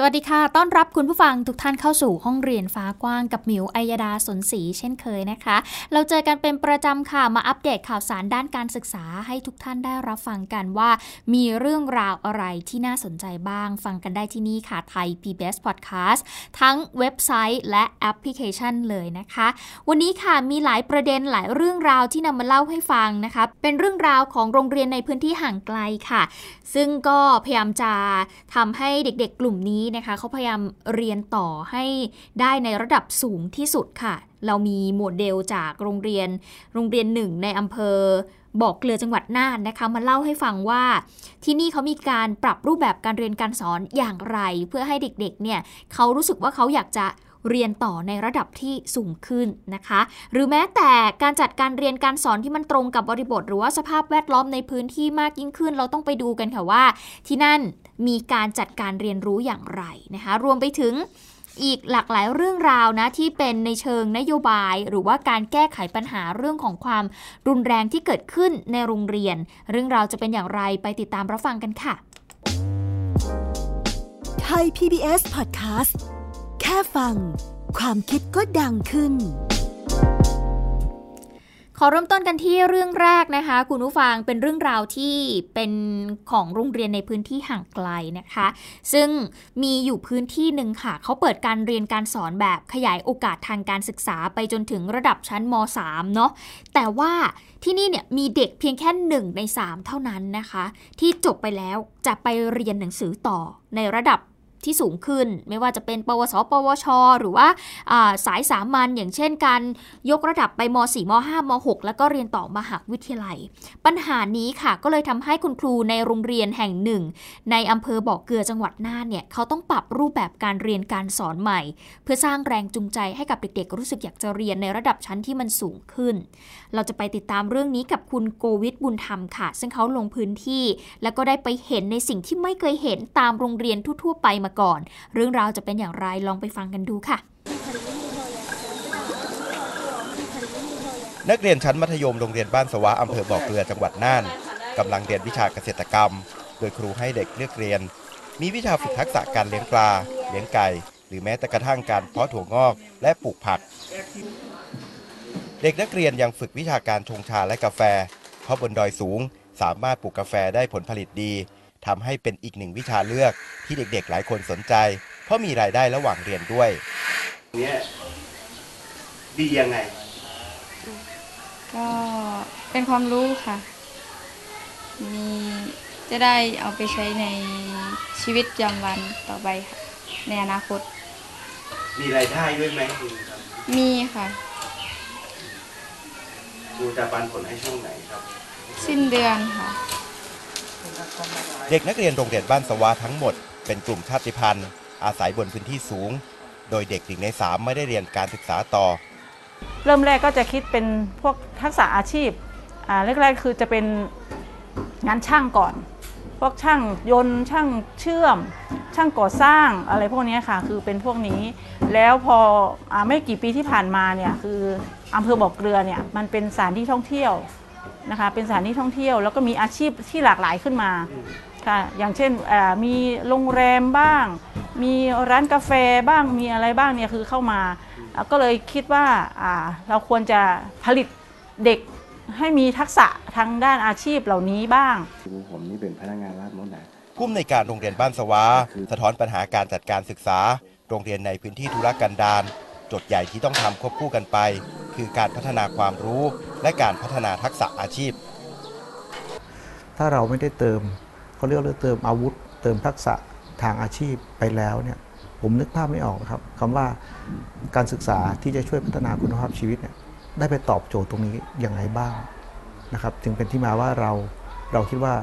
สวัสดีค่ะ ต้อนรับคุณผู้ฟังทุกท่านเข้าสู่ห้องเรียนฟ้ากว้างกับมิวอัยดาสนศรีเช่นเคยนะคะ เราเจอกันเป็นประจำค่ะ มาอัปเดตข่าวสารด้านการศึกษาให้ทุกท่านได้รับฟังกันว่า มีเรื่องราวอะไรที่น่าสนใจบ้าง ฟังกันได้ที่นี่ค่ะไทย PBS Podcast ทั้งเว็บไซต์และแอปพลิเคชันเลยนะคะ วันนี้ค่ะมีหลายประเด็นหลายเรื่องราวที่นำมาเล่าให้ฟังนะคะ เป็นเรื่องราวของโรงเรียนในพื้นที่ห่างไกลค่ะ ซึ่งก็พยายามจะทำให้เด็กๆ กลุ่มนี้นะคะเขาพยายามเรียนต่อให้ได้ในระดับสูงที่สุดค่ะ เรามีโมเดลจากโรงเรียนโรงเรียนหนึ่งในอำเภอบอกเกลือจังหวัดน่านนะคะมาเล่าให้ฟังว่า ที่นี่เขามีการปรับรูปแบบการเรียนการสอนอย่างไร เพื่อให้เด็กๆเนี่ยเขารู้สึกว่าเขาอยากจะ เรียนต่อในระดับที่สูงขึ้นนะคะ หรือแม้แต่การจัดการเรียนการสอนที่มันตรงกับบริบท หรือว่าสภาพแวดล้อมในพื้นที่มากยิ่งขึ้น เราต้องไปดูกันค่ะว่า ที่นั่นมีการจัดการเรียนรู้อย่างไรนะคะ รวมไปถึงอีกหลากหลายเรื่องราวนะที่เป็นในเชิงนโยบาย หรือว่าการแก้ไขปัญหาเรื่องของความรุนแรงที่เกิดขึ้นในโรงเรียน เรื่องราวจะเป็นอย่างไรไปติดตามรับฟังกันค่ะไทย PBS Podcast แค่ฟัง ความคิดก็ดังขึ้น ขอเริ่มต้นกันที่เรื่องแรกนะคะ คุณผู้ฟังเป็นเรื่องราวที่เป็นของโรงเรียนในพื้นที่ห่างไกลนะคะ ซึ่งมีอยู่พื้นที่หนึ่งค่ะ เขาเปิดการเรียนการสอนแบบขยายโอกาสทางการศึกษาไปจนถึงระดับชั้นม .3 เนาะแต่ว่าที่นี่เนี่ยมีเด็กเพียงแค่หนึ่งใน 3 เท่านั้นนะคะ ที่จบไปแล้วจะไปเรียนหนังสือต่อในระดับ ที่สูงขึ้น ไม่ว่าจะเป็น ปวส ปวช หรือว่าสายสามัญอย่างเช่นการยกระดับไปม .4 ม .5 ม .6 แล้วก็เรียนต่อมหาวิทยาลัย ปัญหานี้ค่ะก็เลยทำให้คุณครูในโรงเรียนแห่งหนึ่ง ในอำเภอบอกเกลือจังหวัดน่านเนี่ยเขาต้องปรับรูปแบบการเรียนการสอนใหม่ เพื่อสร้างแรงจูงใจให้กับเด็กๆ รู้สึกอยากจะเรียนในระดับชั้นที่มันสูงขึ้น เราจะไปติดตามเรื่องนี้กับคุณโกวิทบุญธรรมค่ะ ซึ่งเขาลงพื้นที่ แล้วก็ได้ไปเห็นในสิ่งที่ไม่เคยเห็นตามโรงเรียนทั่วๆไปมาก่อน เรื่องราวจะเป็นอย่างไรลองไปฟังกันดูค่ะ นักเรียนชั้นมัธยมโรงเรียนบ้านสวะอำเภอบ่อเกลือจังหวัดน่านกำลังเรียนวิชาเกษตรกรรม โดยครูให้เด็กเลือกเรียน มีวิชาฝึกทักษะการเลี้ยงปลา เลี้ยงไก่ หรือแม้แต่กระทั่งการเพาะถั่วงอก และปลูกผัก เด็กนักเรียนยังฝึกวิชาการชงชาและกาแฟ เพราะบนดอยสูง สามารถปลูกกาแฟได้ผลผลิตดี ทำให้เป็นอีกหนึ่งวิชาเลือกที่เด็กๆ หลายคนสนใจ เพราะมีรายได้ระหว่างเรียนด้วยเนี่ยดียังไง ก็เป็นความรู้ค่ะ มีจะได้เอาไปใช้ในชีวิตประจำวันต่อไปค่ะ ในอนาคต มีรายได้ด้วยไหมคุณครับมีค่ะ ครูจะปันผลให้ช่วงไหนครับ สิ้นเดือนค่ะ เด็กนักเรียนโรงเรียนบ้านสวาทั้งหมดเป็นกลุ่มชาติพันธุ์ อาศัยบนพื้นที่สูง โดยเด็กหนึ่งในสามไม่ได้เรียนการศึกษาต่อ เริ่มแรกก็จะคิดเป็นพวกทักษะอาชีพอ่าแรกๆคือจะเป็นงานช่างก่อน พวกช่างยนต์ช่างเชื่อม ช่างก่อสร้างอะไรพวกนี้ค่ะ คือเป็นพวกนี้ แล้วพออไม่กี่ปีที่ผ่านมาเนี่ยคืออำเภอบ่อเกลือเนี่ยมันเป็นสถานที่ท่องเที่ยว นะคะ เป็นสถานที่ท่องเที่ยว แล้วก็มีอาชีพที่หลากหลายขึ้นมาค่ะอย่างเช่นอ่ามีโรงแรมบ้าง มีร้านกาแฟบ้างมีอะไรบ้างเนี่ยคือเข้ามาอะก็เลยคิดว่าอ่าเราควรจะผลิตเด็กให้มีทักษะทางด้านอาชีพเหล่านี้บ้าง ผมนี่เป็นพนักงานราชมดนะผู้อำนวยการโรงเรียนบ้านสวาสะท้อนปัญหาการจัดการศึกษา โรงเรียนในพื้นที่ธุรกันดารโจทย์ใหญ่ที่ต้องทำควบคู่กันไป คือการพัฒนาความรู้ และการพัฒนาทักษะอาชีพ ถ้าเราไม่ได้เติมเขาเรียกว่าเติมอาวุธ เติมทักษะทางอาชีพไปแล้วเนี่ยผมนึกภาพไม่ออกครับคำว่าการศึกษาที่จะช่วยพัฒนาคุณภาพชีวิตเนี่ยได้ไปตอบโจทย์ตรงนี้อยังไงบ้างนะครับจึงเป็นที่มาว่าเราเราคิดว่า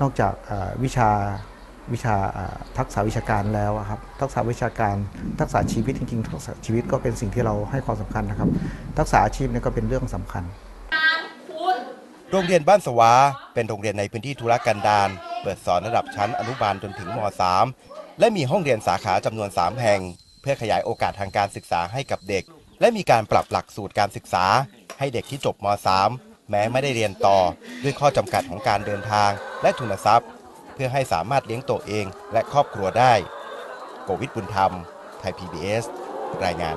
นอกจากวิชา วิชาทักษะวิชาการแล้วครับทักษะวิชาการทักษะชีวิตจริงๆทักษะชีวิตก็เป็นสิ่งที่เราให้ความสำคัญนะครับ ทักษะอาชีพนี่ก็เป็นเรื่องสำคัญ โรงเรียนบ้านสวา เป็นโรงเรียนในพื้นที่ธุรกันดารเปิดสอนระดับชั้นอนุบาลจนถึงม .3 และมีห้องเรียนสาขาจำนวน 3 แห่ง เพื่อขยายโอกาสทางการศึกษาให้กับเด็ก และมีการปรับหลักสูตรการศึกษา ให้เด็กที่จบม .3 แม้ไม่ได้เรียนต่อด้วยข้อจำกัดของการเดินทางและทุนทรัพย์ เพื่อให้สามารถเลี้ยงตัวเองและครอบครัวได้ โกวิทบุญธรรม ไทย PBS รายงาน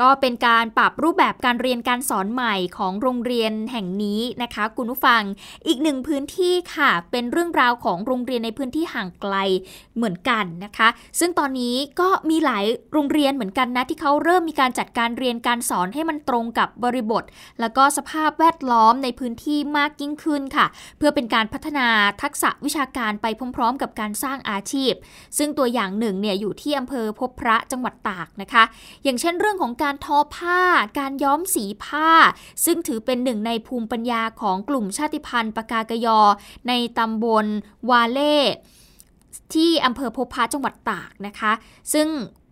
ก็เป็นการปรับรูปแบบการเรียนการสอนใหม่ของโรงเรียนแห่งนี้นะคะ คุณผู้ฟังอีกหนึ่งพื้นที่ค่ะ เป็นเรื่องราวของโรงเรียนในพื้นที่ห่างไกลเหมือนกันนะคะ ซึ่งตอนนี้ก็มีหลายโรงเรียนเหมือนกันนะที่เขาเริ่มมีการจัดการเรียนการสอนให้มันตรงกับบริบท แล้วก็สภาพแวดล้อมในพื้นที่มากยิ่งขึ้นค่ะ เพื่อเป็นการพัฒนาทักษะวิชาการไปพร้อม ๆ กับการสร้างอาชีพ ซึ่งตัวอย่างหนึ่งเนี่ยอยู่ที่อำเภอพบพระจังหวัดตากนะคะ อย่างเช่นเรื่องของการทอผ้า การย้อมสีผ้า ซึ่งถือเป็นหนึ่งในภูมิปัญญาของกลุ่มชาติพันธุ์ปากากยอ ในตำบลวาเล่ที่อำเภอพบพระจังหวัดตากนะคะ ซึ่ง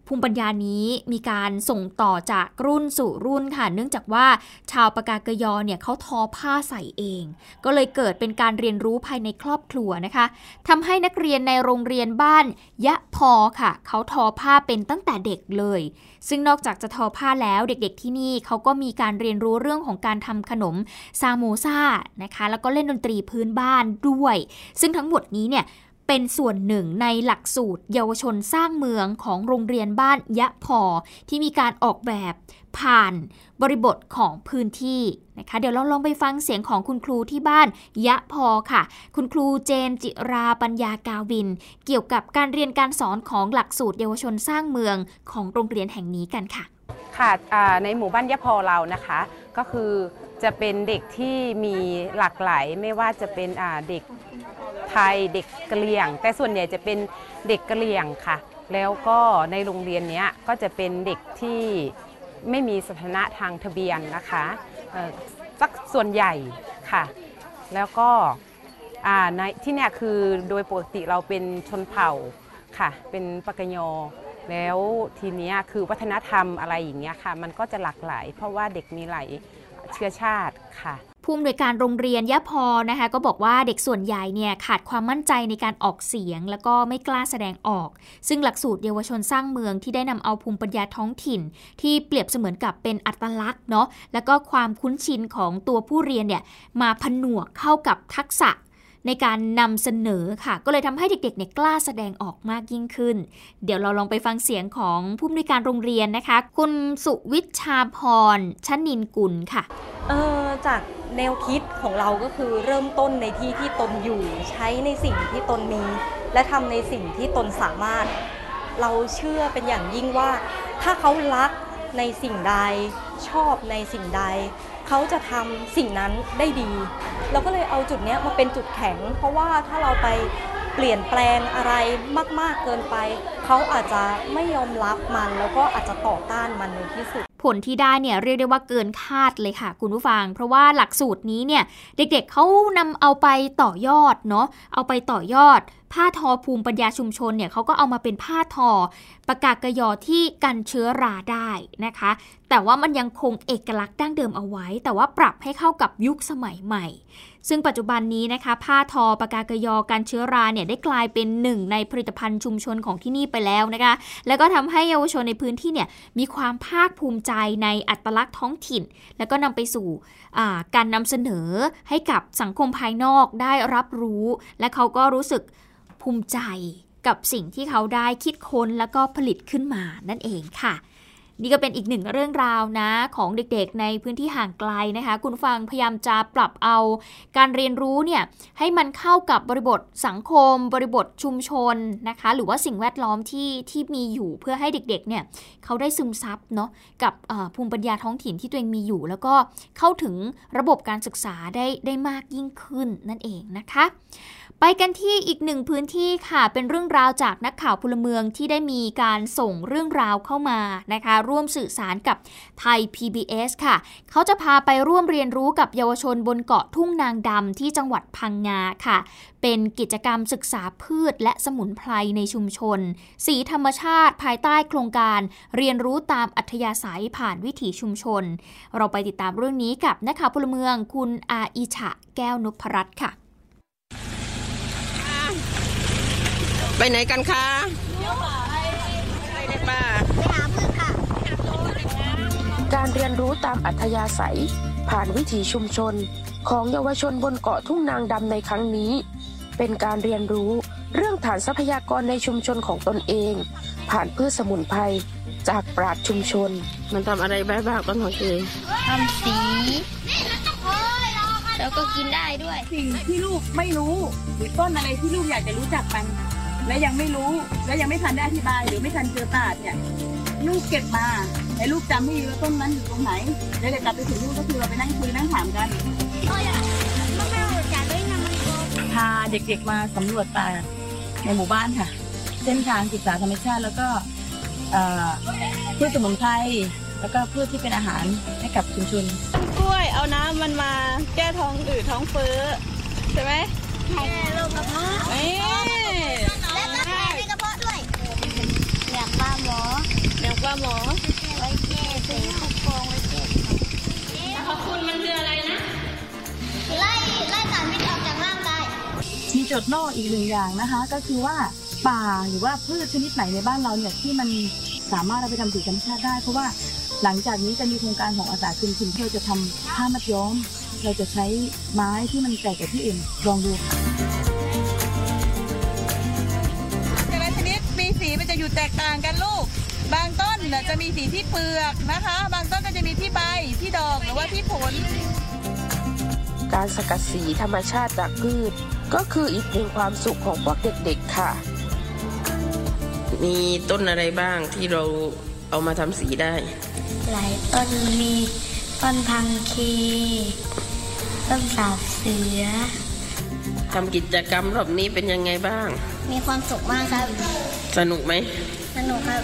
ภูมิปัญญานี้มีการส่งต่อจากรุ่นสู่รุ่นค่ะ เนื่องจากว่าชาวปากากยอเนี่ยเขาทอผ้าใส่เอง ก็เลยเกิดเป็นการเรียนรู้ภายในครอบครัวนะคะทำให้นักเรียนในโรงเรียนบ้านยะพอค่ะ เขาทอผ้าเป็นตั้งแต่เด็กเลย ซึ่งนอกจากจะทอผ้าแล้วเด็กๆที่นี่เขาก็มีการเรียนรู้เรื่องของการทำขนมซาโมซานะคะ แล้วก็เล่นดนตรีพื้นบ้านด้วย ซึ่งทั้งหมดนี้เนี่ย เป็นส่วนหนึ่งในหลักสูตร เยาวชนสร้างเมืองของโรงเรียนบ้านยะพอ ที่มีการออกแบบผ่านบริบทของพื้นที่นะคะเดี๋ยวเราลองไปฟังเสียงของคุณครูที่บ้านยะพอค่ะ คุณครูเจนจิราปัญญากาวิน เกี่ยวกับการเรียนการสอนของหลักสูตรเยาวชนสร้างเมืองของโรงเรียนแห่งนี้กันค่ะ ค่ะในหมู่บ้านยะพอเรานะคะ ก็คือจะเป็นเด็กที่มีหลากหลายไม่ว่าจะเป็นเด็ก ไทย เด็กกะเหรี่ยง แต่ส่วนใหญ่จะเป็นเด็กกะเหรี่ยงค่ะ แล้วก็ในโรงเรียนนี้ก็จะเป็นเด็กที่ไม่มีสถานะทางทะเบียนนะคะสักส่วนใหญ่ค่ะ แล้วก็ในที่นี่คือโดยปกติเราเป็นชนเผ่าค่ะ เป็นปากยอแล้วทีนี้คือวัฒนธรรมอะไรอย่างเงี้ยค่ะ มันก็จะหลากหลาย เพราะว่าเด็กมีหลายเชื้อชาติค่ะ ผู้อำนวยการโรงเรียนยะพอนะคะ ก็บอกว่าเด็กส่วนใหญ่เนี่ยขาดความมั่นใจในการออกเสียง แล้วก็ไม่กล้าแสดงออก ซึ่งหลักสูตรเยาวชนสร้างเมืองที่ได้นำเอาภูมิปัญญาท้องถิ่น ที่เปรียบเสมือนกับเป็นอัตลักษณ์เนาะแล้วก็ความคุ้นชินของตัวผู้เรียนเนี่ยมาผนวกเข้ากับทักษะ ในการนำเสนอค่ะ ก็เลยทำให้เด็กๆเนี่ยกล้าแสดงออกมากยิ่งขึ้น เดี๋ยวเราลองไปฟังเสียงของผู้อำนวยการโรงเรียนนะคะ คุณสุวิชาพรชนินกุลค่ะเออจากแนวคิดของเราก็คือเริ่มต้นในที่ที่ตนอยู่ใช้ในสิ่งที่ตนมี และทำในสิ่งที่ตนสามารถ เราเชื่อเป็นอย่างยิ่งว่า ถ้าเขารักในสิ่งใดชอบในสิ่งใด เขาจะทำสิ่งนั้นได้ดี เราก็เลยเอาจุดนี้มาเป็นจุดแข็ง เพราะว่าถ้าเราไปเปลี่ยนแปลงอะไรมาก ๆเกินไป เขาอาจจะไม่ยอมรับมันแล้วก็อาจจะต่อต้านมันในที่สุด ผลที่ได้เนี่ยเรียกได้ว่าเกินคาดเลยค่ะ คุณผู้ฟัง เพราะว่าหลักสูตรนี้เนี่ยเด็กๆเขานำเอาไปต่อยอดเนาะเอาไปต่อยอด ผ้าทอภูมิปัญญาชุมชนเนี่ยเขาก็เอามาเป็นผ้าทอประกาศกระยอที่กันเชื้อราได้นะคะ แต่ว่ามันยังคงเอกลักษณ์ดั้งเดิมเอาไว้ แต่ว่าปรับให้เข้ากับยุคสมัยใหม่ ซึ่งปัจจุบันนี้นะคะ ผ้าทอปากากยอการเชื้อราเนี่ยได้กลายเป็นหนึ่งในผลิตภัณฑ์ชุมชนของที่นี่ไปแล้วนะคะ แล้วก็ทำให้เยาวชนในพื้นที่เนี่ยมีความภาคภูมิใจในอัตลักษณ์ท้องถิ่น แล้วก็นำไปสู่การนำเสนอให้กับสังคมภายนอกได้รับรู้ และเขาก็รู้สึกภูมิใจกับสิ่งที่เขาได้คิดค้นแล้วก็ผลิตขึ้นมานั่นเองค่ะ นี่ก็เป็นอีกหนึ่งเรื่องราวนะของเด็กๆในพื้นที่ห่างไกลนะคะ คุณฟังพยายามจะปรับเอาการเรียนรู้เนี่ยให้มันเข้ากับบริบทสังคม บริบทชุมชนนะคะ หรือว่าสิ่งแวดล้อมที่ที่มีอยู่เพื่อให้เด็กๆเนี่ยเขาได้ซึมซับเนาะกับภูมิปัญญาท้องถิ่นที่ตัวเองมีอยู่ แล้วก็เข้าถึงระบบการศึกษาได้ได้มากยิ่งขึ้นนั่นเองนะคะ ไปกันที่อีกหนึ่งพื้นที่ค่ะ เป็นเรื่องราวจากนักข่าวพลเมืองที่ได้มีการส่งเรื่องราวเข้ามานะคะ ร่วมสื่อสารกับไทย PBS ค่ะ เขาจะพาไปร่วมเรียนรู้กับเยาวชนบนเกาะทุ่งนางดำที่จังหวัดพังงาค่ะ เป็นกิจกรรมศึกษาพืชและสมุนไพรในชุมชน สีธรรมชาติภายใต้โครงการเรียนรู้ตามอัธยาศัยผ่านวิถีชุมชน เราไปติดตามเรื่องนี้กับนักข่าวพลเมืองคุณอาอิฉะแก้วนพรัตน์ค่ะ ไปไหนกันคะไปในป่าการเรียนรู้ตามอัธยาศัย ผ่านวิถีชุมชน ของเยาวชนบนเกาะทุ่งนางดำในครั้งนี้ เป็นการเรียนรู้เรื่องฐานทรัพยากรในชุมชนของตนเอง ผ่านพืชสมุนไพรจากปราชญ์ชุมชน มันทำอะไรบ้างบ้างบ้างของเองทำสีแล้วก็กินได้ด้วย สิ่งที่ลูกไม่รู้ หรือต้นอะไรที่ลูกอยากจะรู้จักมัน และยังไม่รู้และยังไม่ทันได้อธิบายหรือไม่ทันเจอตาดเนี่ยลูกเก็บมาแต่ลูกจำไม่ดีว่าต้นนั้นอยู่ตรงไหนแล้วเดี๋ยวกลับไปถึงลูกก็คือเราไปนั่งคุยนั่งถามกันพาเด็กๆมาสำรวจป่าในหมู่บ้านค่ะ เส้นทางศึกษาธรรมชาติแล้วก็เอ่อพืชสมุนไพรแล้วก็พืชที่เป็นอาหารให้กับชุมชนกล้วยเอาน้ำมันมาแก้ท้องอืดท้องเฟ้อใช่ไหมแก้โรคกระเพาะเอ้ยและก็แก้ในกระเพาะด้วยอยากปลาหมอ เดี๋ย วปลาหมอไว้แก้เสพวกโกงไว้แก้ขอบคุณมันคืออะไรนะ ไล่ไล่สารพิษออกจากร่างกาย มีจทย์นอกอีกหนึ่งอย่างนะคะ ก็คือว่าป่าหรือว่าพืชชนิดไหนในบ้านเราเนี่ยที่มันสามารถเอาไปทำสีธรรมชาติได้ เพราะว่าหลังจากนี้จะมีโครงการของอาสาคุณคุณที่เราจะทำผ้ามัดย้อม เราจะใช้ไม้ที่มันแตกจากที่อื่นลองดูแต่ละชนิดมีสีมันจะอยู่แตกต่างกันลูก บางต้นน่ะจะมีสีที่เปลือกนะคะ บางต้นก็จะมีที่ใบที่ดอกหรือว่าที่ผล การสกัดสีธรรมชาติจากพืช ก็คืออีกหนึ่งความสุขของพวกเด็กๆค่ะ มีต้นอะไรบ้างที่เราเอามาทำสีได้ หลายต้นมีต้นพังคี ต้นสาบเสือทำกิจกรรมรอบนี้เป็นยังไงบ้าง มีความสุขมากครับ สนุกไหม สนุกครับ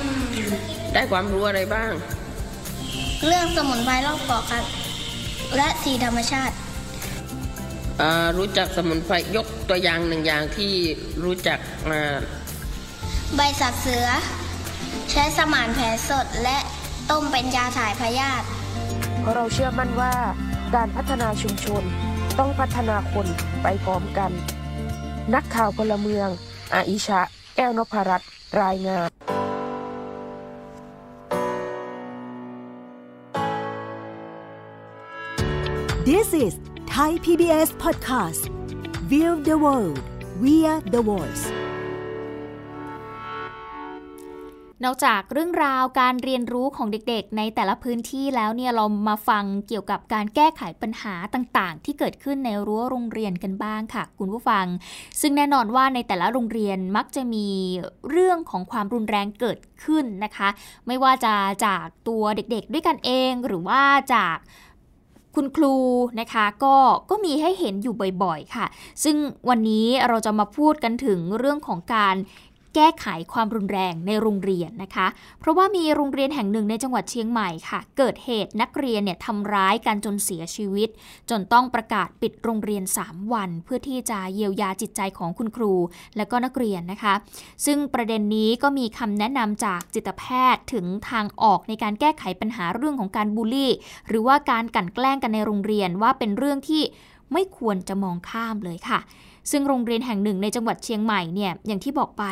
ได้ความรู้อะไรบ้าง เรื่องสมุนไพรรอบเกาะครับ และสีธรรมชาติอ่ารู้จักสมุนไพรยกตัวอย่างหนึ่งอย่างที่รู้จักมาใบสับเสือ ใช้สมานแผลสดและต้มเป็นยาถ่ายพยาธิเพราะเราเชื่อมั่นว่าการพัฒนาชุมชนต้องพัฒนาคนไปพร้อมกัน นักข่าวพลเมือง อาอิชะ แก้วนพรัตน์รายงาน This is Thai PBS podcast View the world via the voice นอกจากเรื่องราวการเรียนรู้ของเด็กๆ ในแต่ละพื้นที่แล้วเนี่ยเรามาฟังเกี่ยวกับการแก้ไขปัญหาต่างๆ ที่เกิดขึ้นในรั้วโรงเรียนกันบ้างค่ะ คุณผู้ฟัง ซึ่งแน่นอนว่าในแต่ละโรงเรียนมักจะมีเรื่องของความรุนแรงเกิดขึ้นนะคะ ไม่ว่าจะจากตัวเด็กๆ ด้วยกันเอง หรือว่าจาก คุณครูนะคะก็ก็มีให้เห็นอยู่บ่อยๆค่ะ ซึ่งวันนี้เราจะมาพูดกันถึงเรื่องของการ แก้ไขความรุนแรงในโรงเรียนนะคะ เพราะว่ามีโรงเรียนแห่งหนึ่งในจังหวัดเชียงใหม่ค่ะ เกิดเหตุนักเรียนเนี่ยทำร้ายกันจนเสียชีวิต จนต้องประกาศปิดโรงเรียน 3 วัน เพื่อที่จะเยียวยาจิตใจของคุณครู และก็นักเรียนนะคะ ซึ่งประเด็นนี้ก็มีคำแนะนำจากจิตแพทย์ถึงทางออกในการแก้ไขปัญหาเรื่องของการบูลลี่ หรือว่าการกลั่นแกล้งกันในโรงเรียนว่าเป็นเรื่องที่ไม่ควรจะมองข้ามเลยค่ะ ซึ่งโรงเรียนแห่งหนึ่งในจังหวัดเชียงใหม่เนี่ยอย่างที่บอกไป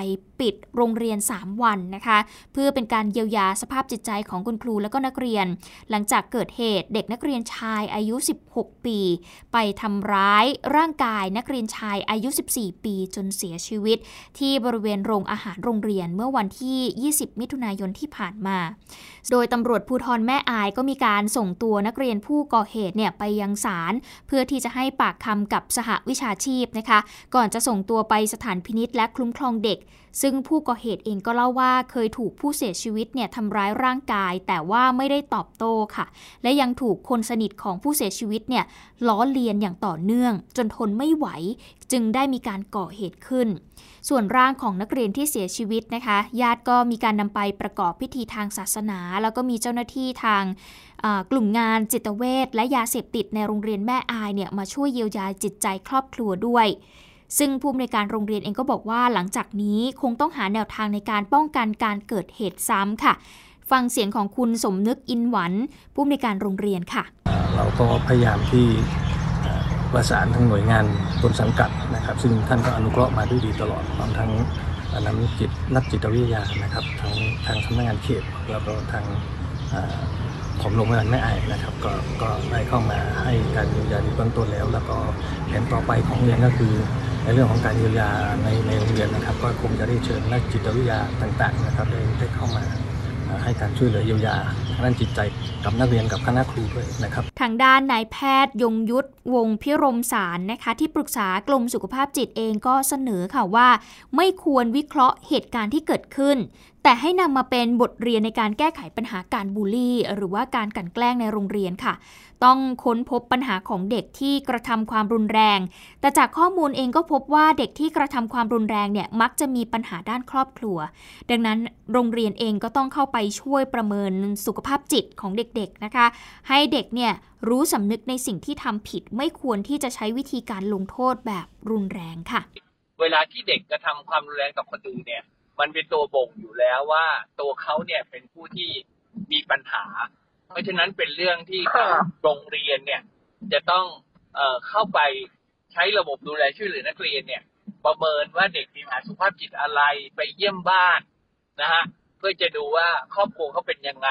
ปิดโรงเรียน 3 วันนะคะ เพื่อเป็นการเยียวยาสภาพจิตใจของคุณครูและก็นักเรียน หลังจากเกิดเหตุเด็กนักเรียนชายอายุ 16 ปี ไปทำร้ายร่างกายนักเรียนชายอายุ 14 ปีจนเสียชีวิต ที่บริเวณโรงอาหารโรงเรียนเมื่อวันที่ 20 มิถุนายนที่ผ่านมา โดยตำรวจภูธรแม่อายก็มีการส่งตัวนักเรียนผู้ก่อเหตุเนี่ยไปยังศาลเพื่อที่จะให้ปากคำกับสหวิชาชีพนะคะ ก่อนจะส่งตัวไปสถานพินิษและคลุ้มครองเด็กซึ่งผู้ก่อเหตุเองก็เล่าว่าเคยถูกผู้เสียชีวิตเนี่ยทำร้ายร่างกาย แต่ว่าไม่ได้ตอบโต้ค่ะ และยังถูกคนสนิทของผู้เสียชีวิตเนี่ยล้อเลียนอย่างต่อเนื่อง จนทนไม่ไหว จึงได้มีการก่อเหตุขึ้น ส่วนร่างของนักเรียนที่เสียชีวิตนะคะ ญาติก็มีการนำไปประกอบพิธีทางศาสนา แล้วก็มีเจ้าหน้าที่ทางกลุ่มงานจิตเวชและยาเสพติดในโรงเรียนแม่อายเนี่ยมาช่วยเยียวยาจิตใจครอบครัวด้วย ซึ่งผู้อำนวยการโรงเรียนเองก็บอกว่าหลังจากนี้คงต้องหาแนวทางในการป้องกันการเกิดเหตุซ้ำค่ะ ฟังเสียงของคุณสมนึกอินหวัน ผู้อำนวยการโรงเรียนค่ะ เราก็พยายามที่ประสานทั้งหน่วยงานต้นสังกัดนะครับ ซึ่งท่านก็อนุเคราะห์มาด้วยดีตลอดพร้อมทั้งนักจิตนักจิตวิทยานะครับทั้งทางสำนักงานเขตแล้วก็ทางผมลงพยาบาลแม่ไอนะครับ ก็ก็ได้เข้ามาให้การยียวยาในเบื้องต้นแล้ว แล้วก็แผนต่อไปของเรียนก็คือ ในเรื่องของการเยียวยาในในโรงเรียนนะครับ ก็คงจะได้เชิญนักจิตวิทยาต่างๆนะครับได้ได้เข้ามาให้การช่วยเหลือเยียวยาด้านจิตใจกับนักเรียนกับคณะครูด้วยนะครับทางด้านนายแพทย์ยงยุทธวงพิรมสารนะคะ ที่ปรึกษากรมสุขภาพจิตเองก็เสนอค่ะว่า ไม่ควรวิเคราะห์เหตุการณ์ที่เกิดขึ้นแต่ให้นำมาเป็นบทเรียนในการแก้ไขปัญหาการบูลลี่ หรือว่าการกันแกล้งในโรงเรียนค่ะ ต้องค้นพบปัญหาของเด็กที่กระทำความรุนแรง แต่จากข้อมูลเองก็พบว่าเด็กที่กระทำความรุนแรงเนี่ยมักจะมีปัญหาด้านครอบครัว ดังนั้นโรงเรียนเองก็ต้องเข้าไปช่วยประเมินสุขภาพจิตของเด็กๆนะคะ ให้เด็กเนี่ยรู้สำนึกในสิ่งที่ทำผิดไม่ควรที่จะใช้วิธีการลงโทษแบบรุนแรงค่ะ เวลาที่เด็กกระทำความรุนแรงกับคนอื่นเนี่ย มันเป็นตัวบ่งอยู่แล้วว่าตัวเขาเนี่ยเป็นผู้ที่มีปัญหา เพราะฉะนั้นเป็นเรื่องที่โรงเรียนเนี่ย จะต้องเอ่อเข้าไปใช้ระบบดูแลช่วยเหลือนักเรียนเนี่ย ประเมินว่าเด็กมีปัญหาสุขภาพจิตอะไรไปเยี่ยมบ้านนะฮะเพื่อจะดูว่าครอบครัวเขาเป็นยังไง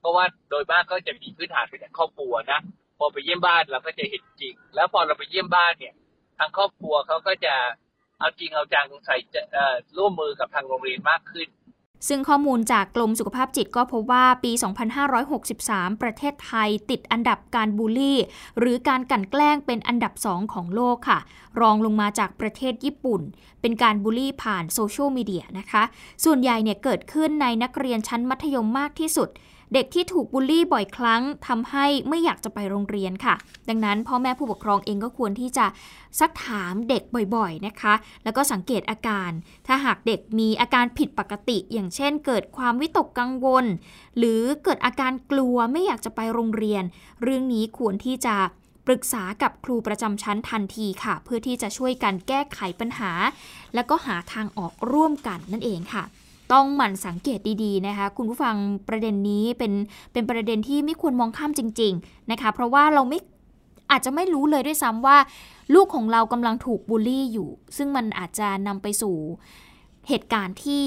เพราะว่าโดยมากก็จะมีพื้นฐานเป็นครอบครัวนะพอไปเยี่ยมบ้านเราก็จะเห็นจริง แล้วพอเราไปเยี่ยมบ้านเนี่ย ทางครอบครัวเขาก็จะ เอาจริงเอาจังใส่ร่วมมือกับทางโรงเรียนมากขึ้น ซึ่งข้อมูลจากกรมสุขภาพจิตก็พบว่าปี 2563 ประเทศไทยติดอันดับการบูลลี่ หรือการกั่นแกล้งเป็นอันดับสองของโลกค่ะ รองลงมาจากประเทศญี่ปุ่น เป็นการบูลลี่ผ่านโซเชียลมีเดียนะคะ ส่วนใหญ่เนี่ยเกิดขึ้นในนักเรียนชั้นมัธยมมากที่สุด เด็กที่ถูกบูลลี่บ่อยครั้งทำให้ไม่อยากจะไปโรงเรียนค่ะ ดังนั้นพ่อแม่ผู้ปกครองเองก็ควรที่จะซักถามเด็กบ่อยๆนะคะ แล้วก็สังเกตอาการ ถ้าหากเด็กมีอาการผิดปกติ อย่างเช่น เกิดความวิตกกังวล หรือเกิดอาการกลัวไม่อยากจะไปโรงเรียน เรื่องนี้ควรที่จะปรึกษากับครูประจำชั้นทันทีค่ะ เพื่อที่จะช่วยกันแก้ไขปัญหา แล้วก็หาทางออกร่วมกันนั่นเองค่ะ ต้องหมั่นสังเกตดีๆนะคะ คุณผู้ฟังประเด็นนี้เป็นเป็นประเด็นที่ไม่ควรมองข้ามจริง ๆนะคะ เพราะว่าเราไม่อาจจะไม่รู้เลยด้วยซ้ำว่า ลูกของเรากำลังถูกบูลลี่อยู่ ซึ่งมันอาจจะนำไปสู่เหตุการณ์ที่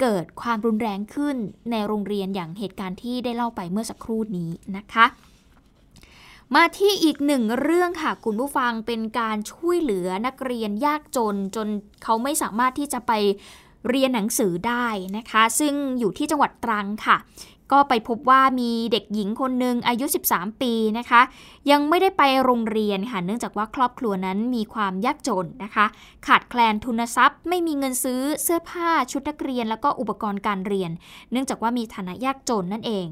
เกิดความรุนแรงขึ้นในโรงเรียนอย่างเหตุการณ์ที่ได้เล่าไปเมื่อสักครู่นี้นะคะ มาที่อีกหนึ่งเรื่องค่ะคุณผู้ฟังเป็นการช่วยเหลือนักเรียนยากจนจนเขาไม่สามารถที่จะไป เรียนหนังสือได้นะคะ ซึ่งอยู่ที่จังหวัดตรังค่ะ ก็ไปพบว่ามีเด็กหญิงคนหนึ่งอายุ 13 ปีนะคะ ยังไม่ได้ไปโรงเรียนค่ะ เนื่องจากว่าครอบครัวนั้นมีความยากจนนะคะ ขาดแคลนทุนทรัพย์ ไม่มีเงินซื้อเสื้อผ้าชุดนักเรียน แล้วก็อุปกรณ์การเรียน เนื่องจากว่ามีฐานะยากจนนั่นเอง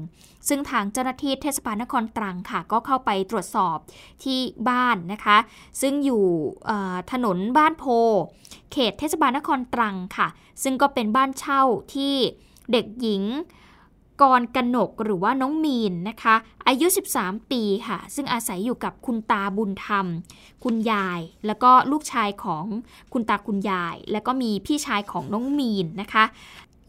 ซึ่งทางเจ้าหน้าที่เทศบาลนครตรังค่ะ ก็เข้าไปตรวจสอบที่บ้านนะคะ ซึ่งอยู่ถนนบ้านโพ เขตเทศบาลนครตรังค่ะ ซึ่งก็เป็นบ้านเช่าที่เด็กหญิง กรกนกหรือว่าน้องมีนนะคะ อายุ 13 ปีค่ะ ซึ่งอาศัยอยู่กับคุณตาบุญธรรม คุณยาย แล้วก็ลูกชายของคุณตาคุณยาย แล้วก็มีพี่ชายของน้องมีนนะคะ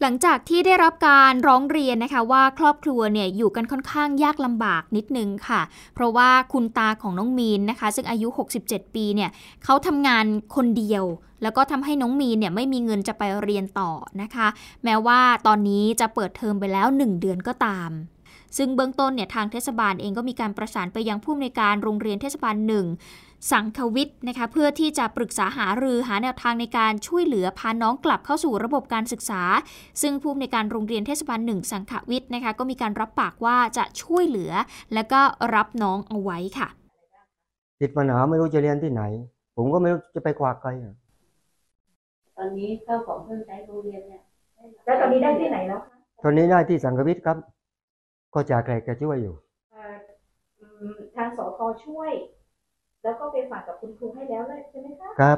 หลังจากที่ได้รับการร้องเรียนนะคะว่าครอบครัวเนี่ยอยู่กันค่อนข้างยากลำบากนิดนึงค่ะ เพราะว่าคุณตาของน้องมีนนะคะ ซึ่งอายุ 67 ปีเนี่ยเขาทำงานคนเดียว แล้วก็ทำให้น้องมีนเนี่ยไม่มีเงินจะไปเรียนต่อนะคะ แม้ว่าตอนนี้จะเปิดเทอมไปแล้ว 1 เดือนก็ตาม ซึ่งเบื้องต้นเนี่ยทางเทศบาลเองก็มีการประสานไปยังผู้อำนวยการโรงเรียนเทศบาลหนึ่ง สังควิทย์นะคะเพื่อที่จะปรึกษาหารือหาแนวทางในการช่วยเหลือพาน้องกลับเข้าสู่ระบบการศึกษา ซึ่งผู้อำนวยการโรงเรียนเทศบาลหนึ่งสังขวิทย์นะคะก็มีการรับปากว่าจะช่วยเหลือ และก็รับน้องเอาไว้ค่ะ ติดปัญหาไม่รู้จะเรียนที่ไหน ผมก็ไม่รู้จะไปกวาดใครอะตอนนี้เข้าของเครื่องใช้โรงเรียนเนี่ยแล้วตอนนี้ได้ที่ไหนแล้วคะตอนนี้ได้ที่สังกวิทย์ครับ ก็จ่าแกรกจะช่วยอยู่เอ่ออืมทางสพช่วย แล้วก็ไปฝากกับคุณครูให้แล้วเลยใช่ไหมคะครับ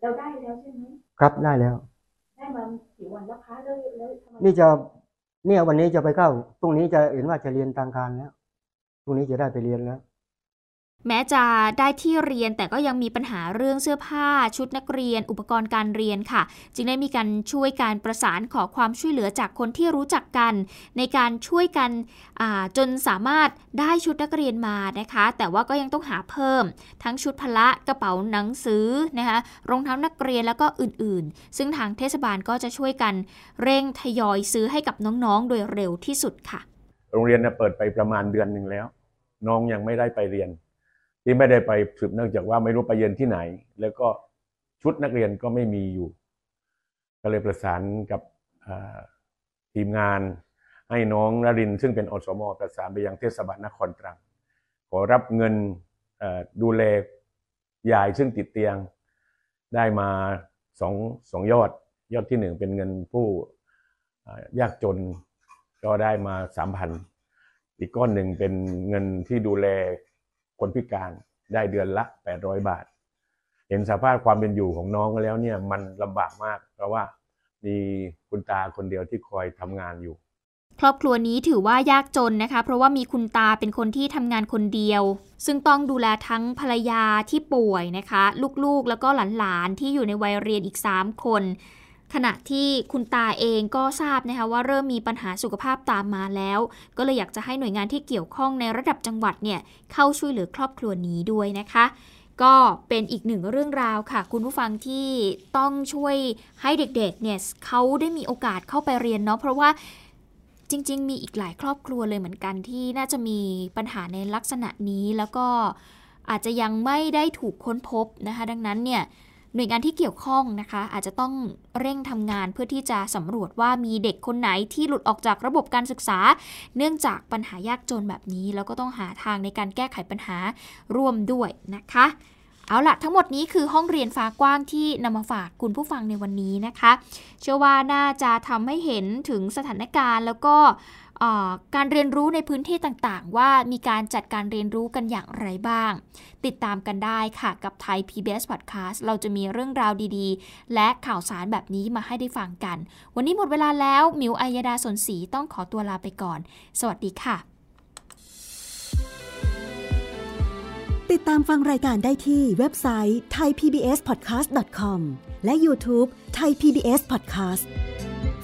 เราได้แล้วใช่ไหมครับได้แล้ว ได้มากี่วันแล้วคะแล้วแล้วทำไมนี่จะเนี่ยวันนี้จะไปเข้าพรุ่งนี้จะเห็นว่าจะเรียนทางการแล้วพรุ่งนี้จะได้ไปเรียนแล้ว แม้จะได้ที่เรียนแต่ก็ยังมีปัญหาเรื่องเสื้อผ้า ชุดนักเรียน อุปกรณ์การเรียนค่ะ จึงได้มีการช่วยการประสานขอความช่วยเหลือจากคนที่รู้จักกัน ในการช่วยกันจนสามารถได้ชุดนักเรียนมานะคะ แต่ว่าก็ยังต้องหาเพิ่ม ทั้งชุดพละกระเป๋าหนังสือนะคะรองเท้านักเรียนแล้วก็อื่นๆ ซึ่งทางเทศบาลก็จะช่วยกันเร่งทยอยซื้อให้กับน้องๆ โดยเร็วที่สุดค่ะ โรงเรียนเปิดไปประมาณเดือนหนึ่งแล้ว น้องยังไม่ได้ไปเรียน ที่ไม่ได้ไปสืบเนื่องจากว่าไม่รู้ไปเรียนที่ไหน แล้วก็ชุดนักเรียนก็ไม่มีอยู่ ก็เลยประสานกับทีมงานให้น้องนรินซึ่งเป็นอสมประสานไปยังเทศบาลนครตรัง ขอรับเงินดูแลยายซึ่งติดเตียงได้มาสองสองยอด ยอดที่หนึ่งเป็นเงินผู้ยากจนก็ได้มาสามพันอีกก้อนหนึ่งเป็นเงินที่ดูแล คนพิการได้เดือนละแปดร้อยบาท เห็นสภาพความเป็นอยู่ของน้องแล้วเนี่ยมันลำบากมาก เพราะว่ามีคุณตาคนเดียวที่คอยทำงานอยู่ ครอบครัวนี้ถือว่ายากจนนะคะ เพราะว่ามีคุณตาเป็นคนที่ทำงานคนเดียว ซึ่งต้องดูแลทั้งภรรยาที่ป่วยนะคะ ลูกๆแล้วก็หลานๆที่อยู่ในวัยเรียนอีก 3 คน ขณะที่คุณตาเองก็ทราบนะคะว่าเริ่มมีปัญหาสุขภาพตามมาแล้ว ก็เลยอยากจะให้หน่วยงานที่เกี่ยวข้องในระดับจังหวัดเนี่ยเข้าช่วยเหลือครอบครัวนี้ด้วยนะคะ ก็เป็นอีกหนึ่งเรื่องราวค่ะ คุณผู้ฟังที่ต้องช่วยให้เด็กๆเนี่ยเขาได้มีโอกาสเข้าไปเรียนเนาะเพราะว่าจริง ๆ มีอีกหลายครอบครัวเลยเหมือนกันที่น่าจะมีปัญหาในลักษณะนี้แล้วก็อาจจะยังไม่ได้ถูกค้นพบนะคะ ดังนั้นเนี่ย หน่วยงานที่เกี่ยวข้องนะคะ อาจจะต้องเร่งทำงานเพื่อที่จะสำรวจว่ามีเด็กคนไหนที่หลุดออกจากระบบการศึกษา เนื่องจากปัญหายากจนแบบนี้ แล้วก็ต้องหาทางในการแก้ไขปัญหาร่วมด้วยนะคะเอาละทั้งหมดนี้คือห้องเรียนฟ้ากว้างที่นำมาฝากคุณผู้ฟังในวันนี้นะคะ เชื่อว่าน่าจะทำให้เห็นถึงสถานการณ์แล้วก็ การเรียนรู้ในพื้นที่ต่างๆ ว่ามีการจัดการเรียนรู้กันอย่างไรบ้าง ติดตามกันได้ค่ะกับไทย PBS Podcast เราจะมีเรื่องราวดีๆ และข่าวสารแบบนี้มาให้ได้ฟังกัน วันนี้หมดเวลาแล้วมิวอัยดาสนศรีต้องขอตัวลาไปก่อน สวัสดีค่ะ ติดตามฟังรายการได้ที่เว็บไซต์ thaipbspodcast.com และ YouTube Thai PBS Podcast